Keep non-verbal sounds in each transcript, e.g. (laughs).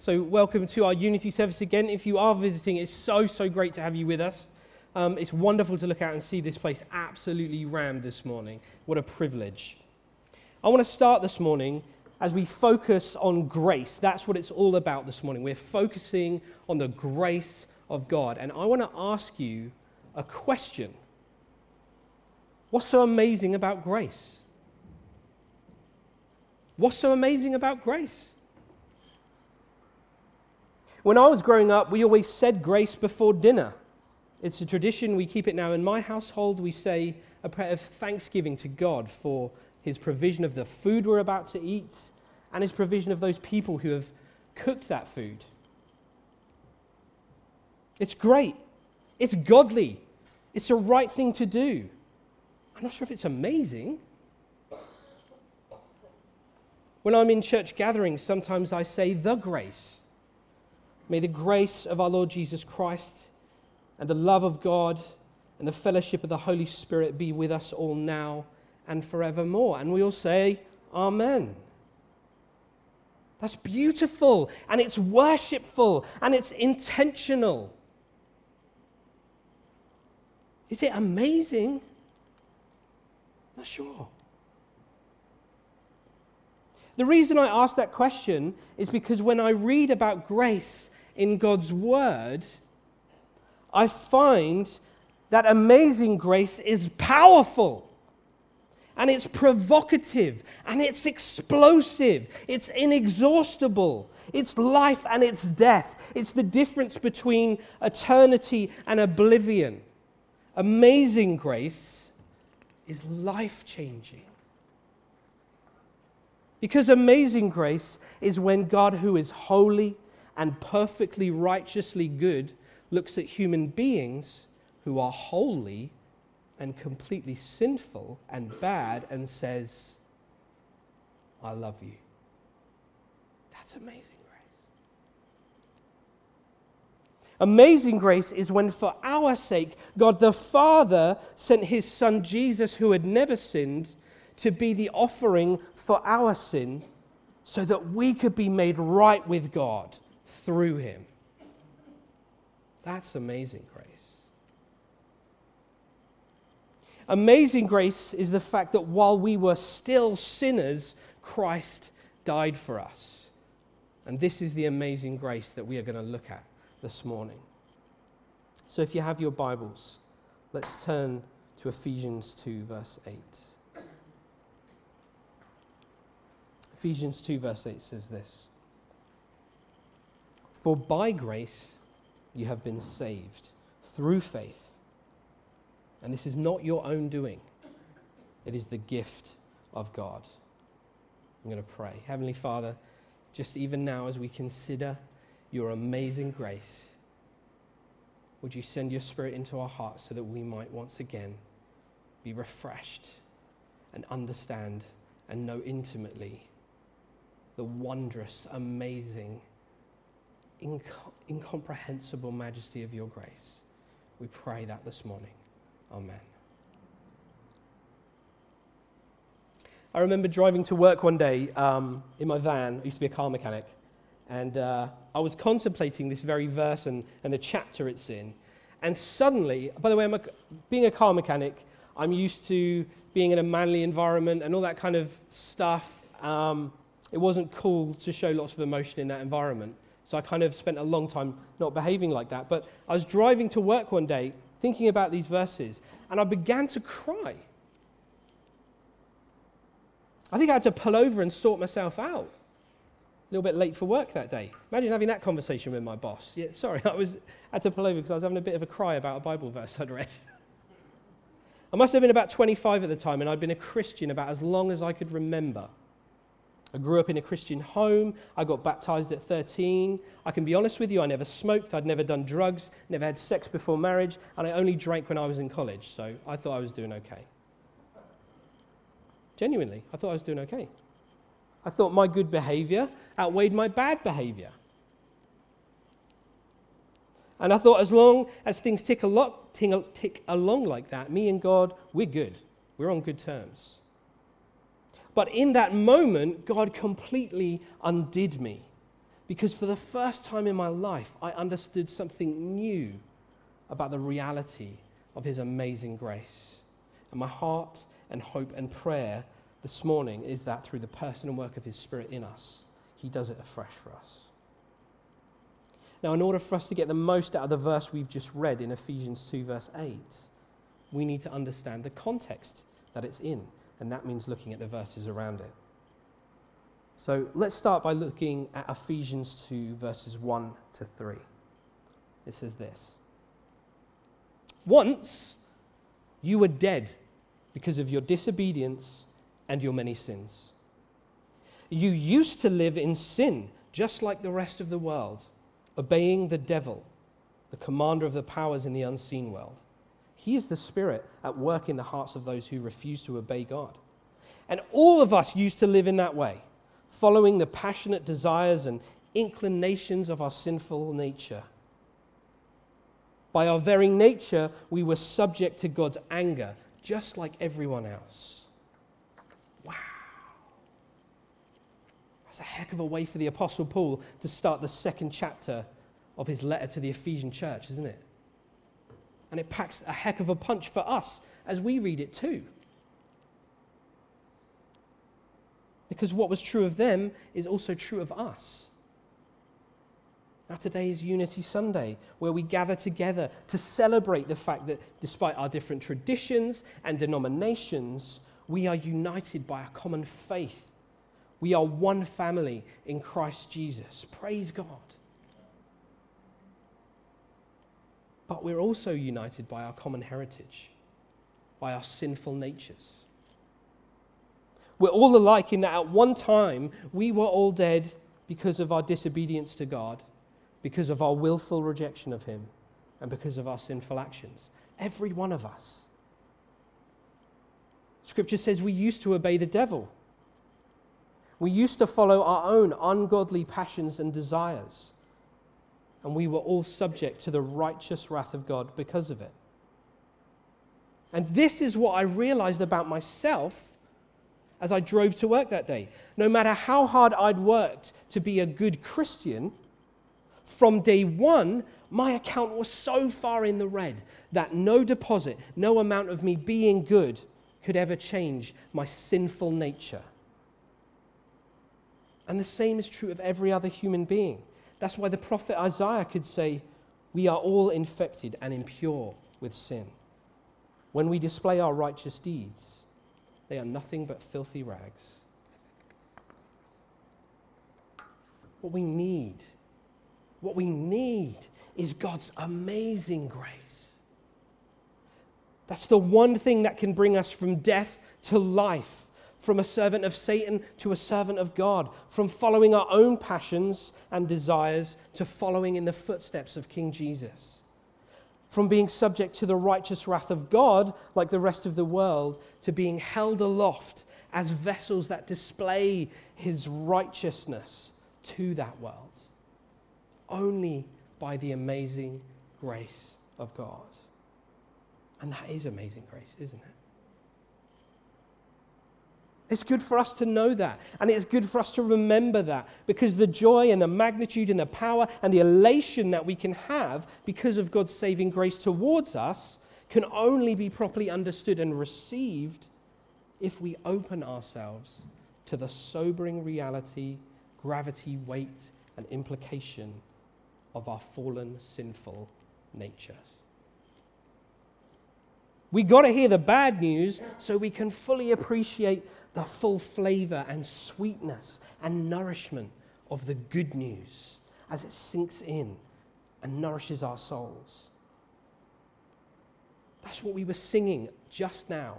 So, welcome to our Unity service again. If you are visiting, it's so, so great to have you with us. Um, it's wonderful to look out and see this place absolutely rammed this morning. What a privilege. I want to start this morning as we focus on grace. That's what it's all about this morning. We're focusing on the grace of God. And I want to ask you a question What's so amazing about grace? What's so amazing about grace? When I was growing up, we always said grace before dinner. It's a tradition, we keep it now in my household. We say a prayer of thanksgiving to God for his provision of the food we're about to eat and his provision of those people who have cooked that food. It's great, it's godly, it's the right thing to do. I'm not sure if it's amazing. When I'm in church gatherings, sometimes I say the grace. May the grace of our Lord Jesus Christ and the love of God and the fellowship of the Holy Spirit be with us all now and forevermore. And we all say, Amen. That's beautiful and it's worshipful and it's intentional. Is it amazing? Not sure. The reason I ask that question is because when I read about grace in God's Word, I find that amazing grace is powerful. And it's provocative and it's explosive. It's inexhaustible. It's life and it's death. It's the difference between eternity and oblivion. Amazing grace is life changing. Because amazing grace is when God, who is holy, and perfectly righteously good looks at human beings who are wholly and completely sinful and bad and says, I love you. That's amazing grace. Amazing grace is when, for our sake, God the Father sent his Son Jesus, who had never sinned, to be the offering for our sin so that we could be made right with God through him. That's amazing grace. Amazing grace is the fact that while we were still sinners, Christ died for us. And this is the amazing grace that we are going to look at this morning. So if you have your Bibles, let's turn to Ephesians 2, verse 8. Ephesians 2, verse 8 says this For by grace you have been saved through faith. And this is not your own doing, it is the gift of God. I'm going to pray. Heavenly Father, just even now as we consider your amazing grace, would you send your spirit into our hearts so that we might once again be refreshed and understand and know intimately the wondrous, amazing, incomprehensible majesty of your grace. We pray that this morning. Amen. I remember driving to work one day um, in my van. I used to be a car mechanic. And uh, I was contemplating this very verse and, and the chapter it's in. And suddenly, by the way, a, being a car mechanic, I'm used to being in a manly environment and all that kind of stuff. Um, it wasn't cool to show lots of emotion in that environment. So I kind of spent a long time not behaving like that. But I was driving to work one day thinking about these verses, and I began to cry. I think I had to pull over and sort myself out. A little bit late for work that day. Imagine having that conversation with my boss. Yeah, sorry, (laughs) I was had to pull over because I was having a bit of a cry about a Bible verse I'd read. (laughs) I must have been about 25 at the time, and I'd been a Christian about as long as I could remember. I grew up in a Christian home. I got baptized at 13. I can be honest with you, I never smoked. I'd never done drugs, never had sex before marriage, and I only drank when I was in college. So I thought I was doing okay. Genuinely, I thought I was doing okay. I thought my good behavior outweighed my bad behavior. And I thought as long as things tick, a lot, tick along like that, me and God, we're good. We're on good terms. But in that moment, God completely undid me. because for the first time in my life, I understood something new about the reality of His amazing grace. And my heart and hope and prayer this morning is that through the person and work of His Spirit in us, He does it afresh for us. Now, in order for us to get the most out of the verse we've just read in Ephesians 2, verse 8, we need to understand the context that it's in, and that means looking at the verses around it. So let's start by looking at Ephesians 2, verses 1 to 3. It says this Once you were dead because of your disobedience and your many sins. You used to live in sin just like the rest of the world, obeying the devil, the commander of the powers in the unseen world. He is the spirit at work in the hearts of those who refuse to obey God. And all of us used to live in that way, following the passionate desires and inclinations of our sinful nature. By our very nature, we were subject to God's anger, just like everyone else. Wow. That's a heck of a way for the Apostle Paul to start the second chapter of his letter to the Ephesian church, isn't it? And it packs a heck of a punch for us as we read it too. Because what was true of them is also true of us. Now, today is Unity Sunday, where we gather together to celebrate the fact that despite our different traditions and denominations, we are united by a common faith. We are one family in Christ Jesus. Praise God. But we're also united by our common heritage, by our sinful natures. We're all alike in that at one time we were all dead because of our disobedience to God, because of our willful rejection of Him, and because of our sinful actions. Every one of us. Scripture says we used to obey the devil. We used to follow our own ungodly passions and desires and we were all subject to the righteous wrath of God because of it. And this is what I realized about myself as I drove to work that day. No matter how hard I'd worked to be a good Christian, from day one, my account was so far in the red that no deposit, no amount of me being good could ever change my sinful nature. And the same is true of every other human being. That's why the prophet Isaiah could say, We are all infected and impure with sin. When we display our righteous deeds, they are nothing but filthy rags. What we need, what we need is God's amazing grace. That's the one thing that can bring us from death to life from a servant of Satan to a servant of God, from following our own passions and desires to following in the footsteps of King Jesus, from being subject to the righteous wrath of God, like the rest of the world, to being held aloft as vessels that display his righteousness to that world. Only by the amazing grace of God. And that is amazing grace, isn't it? It's good for us to know that. And it's good for us to remember that because the joy and the magnitude and the power and the elation that we can have because of God's saving grace towards us can only be properly understood and received if we open ourselves to the sobering reality, gravity, weight, and implication of our fallen, sinful nature. We got to hear the bad news so we can fully appreciate the full flavor and sweetness and nourishment of the good news as it sinks in and nourishes our souls. That's what we were singing just now.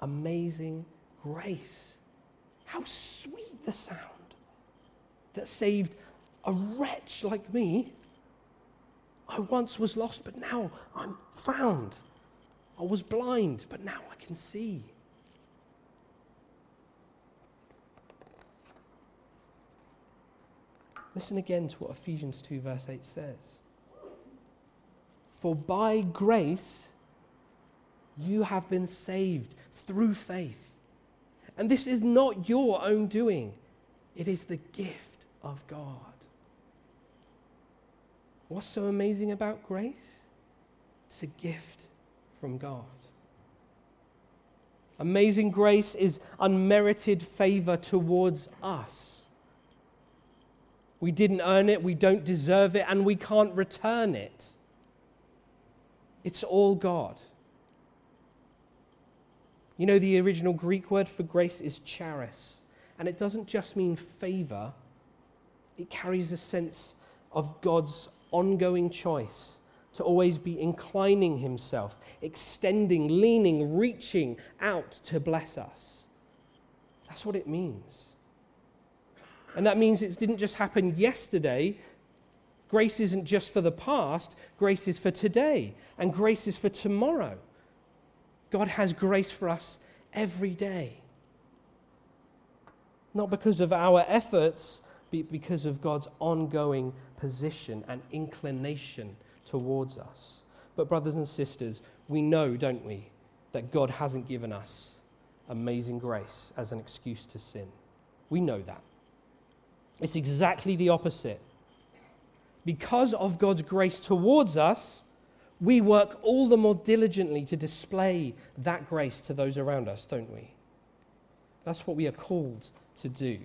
Amazing grace. How sweet the sound that saved a wretch like me. I once was lost, but now I'm found. I was blind, but now I can see. Listen again to what Ephesians 2, verse 8 says. For by grace you have been saved through faith. And this is not your own doing, it is the gift of God. What's so amazing about grace? It's a gift from God. Amazing grace is unmerited favor towards us. We didn't earn it, we don't deserve it, and we can't return it. It's all God. You know, the original Greek word for grace is charis, and it doesn't just mean favor, it carries a sense of God's ongoing choice to always be inclining himself, extending, leaning, reaching out to bless us. That's what it means. And that means it didn't just happen yesterday. Grace isn't just for the past, grace is for today, and grace is for tomorrow. God has grace for us every day. Not because of our efforts, but because of God's ongoing position and inclination towards us. But, brothers and sisters, we know, don't we, that God hasn't given us amazing grace as an excuse to sin. We know that. It's exactly the opposite. Because of God's grace towards us, we work all the more diligently to display that grace to those around us, don't we? That's what we are called to do.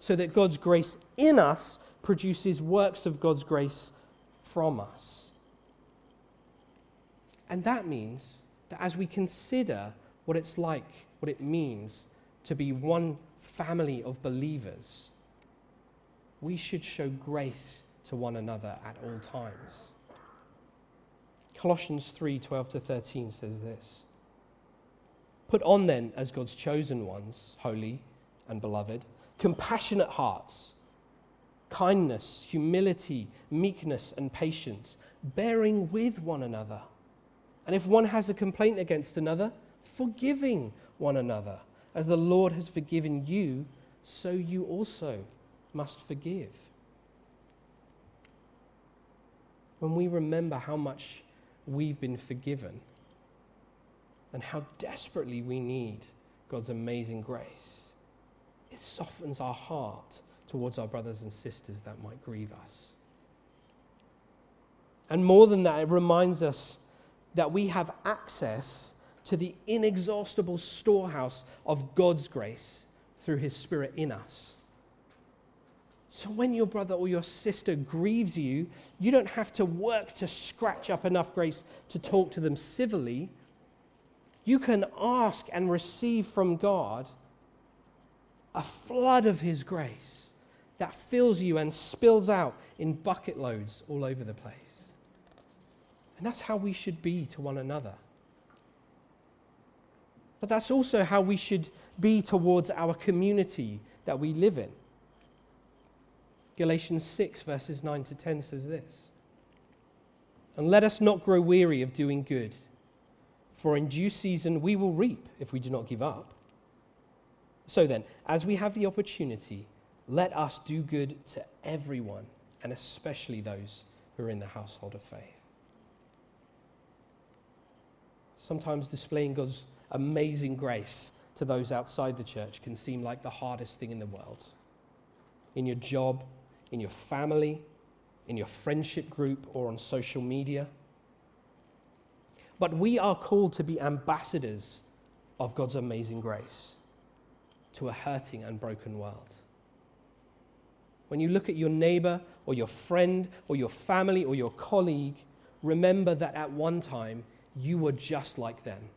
So that God's grace in us produces works of God's grace from us. And that means that as we consider what it's like, what it means to be one family of believers, we should show grace to one another at all times. Colossians 3 12 to 13 says this Put on then, as God's chosen ones, holy and beloved, compassionate hearts kindness, humility, meekness, and patience, bearing with one another. And if one has a complaint against another, forgiving one another. As the Lord has forgiven you, so you also must forgive. When we remember how much we've been forgiven and how desperately we need God's amazing grace, it softens our heart towards our brothers and sisters that might grieve us. And more than that, it reminds us that we have access to the inexhaustible storehouse of God's grace through His Spirit in us. So when your brother or your sister grieves you, you don't have to work to scratch up enough grace to talk to them civilly. You can ask and receive from God a flood of His grace that fills you and spills out in bucket loads all over the place. And that's how we should be to one another. But that's also how we should be towards our community that we live in. Galatians 6, verses 9 to 10 says this And let us not grow weary of doing good, for in due season we will reap if we do not give up. So then, as we have the opportunity, let us do good to everyone, and especially those who are in the household of faith. Sometimes displaying God's amazing grace to those outside the church can seem like the hardest thing in the world. In your job, in your family, in your friendship group, or on social media. But we are called to be ambassadors of God's amazing grace to a hurting and broken world. When you look at your neighbor or your friend or your family or your colleague, remember that at one time you were just like them.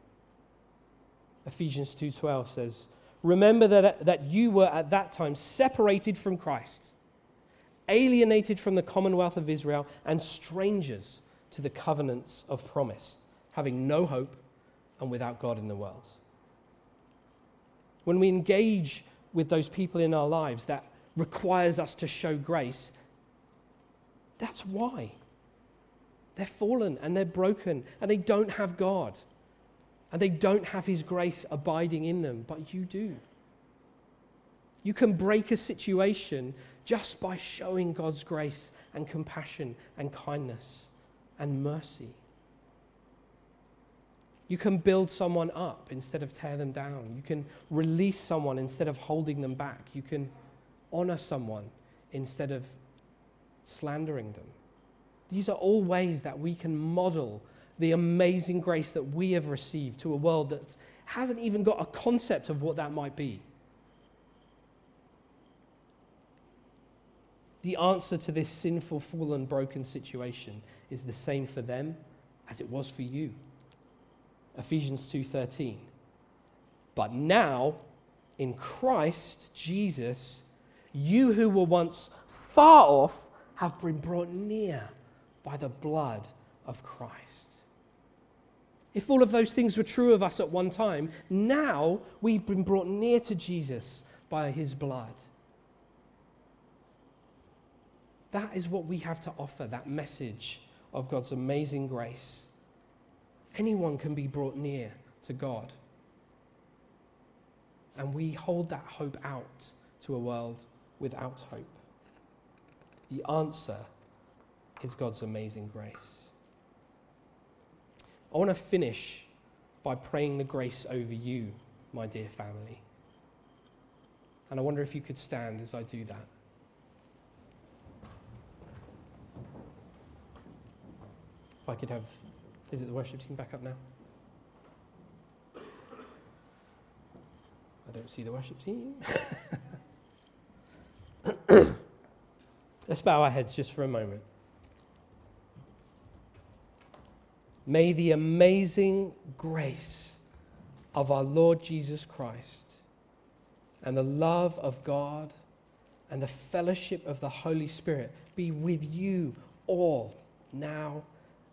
Ephesians 2:12 says, "Remember that, that you were at that time separated from Christ, alienated from the commonwealth of Israel, and strangers to the covenants of promise, having no hope and without God in the world." When we engage with those people in our lives that requires us to show grace, that's why. They're fallen and they're broken and they don't have God and they don't have His grace abiding in them, but you do. You can break a situation just by showing God's grace and compassion and kindness and mercy. You can build someone up instead of tear them down. You can release someone instead of holding them back. You can honor someone instead of slandering them. These are all ways that we can model the amazing grace that we have received to a world that hasn't even got a concept of what that might be. The answer to this sinful, fallen, broken situation is the same for them as it was for you. Ephesians 2:13. But now in Christ Jesus you who were once far off have been brought near by the blood of Christ. If all of those things were true of us at one time, now we've been brought near to Jesus by his blood. That is what we have to offer, that message of God's amazing grace. Anyone can be brought near to God. And we hold that hope out to a world without hope. The answer is God's amazing grace. I want to finish by praying the grace over you, my dear family. And I wonder if you could stand as I do that. I could have, is it the worship team back up now? I don't see the worship team. Let's bow our heads just for a moment. May the amazing grace of our Lord Jesus Christ and the love of God and the fellowship of the Holy Spirit be with you all now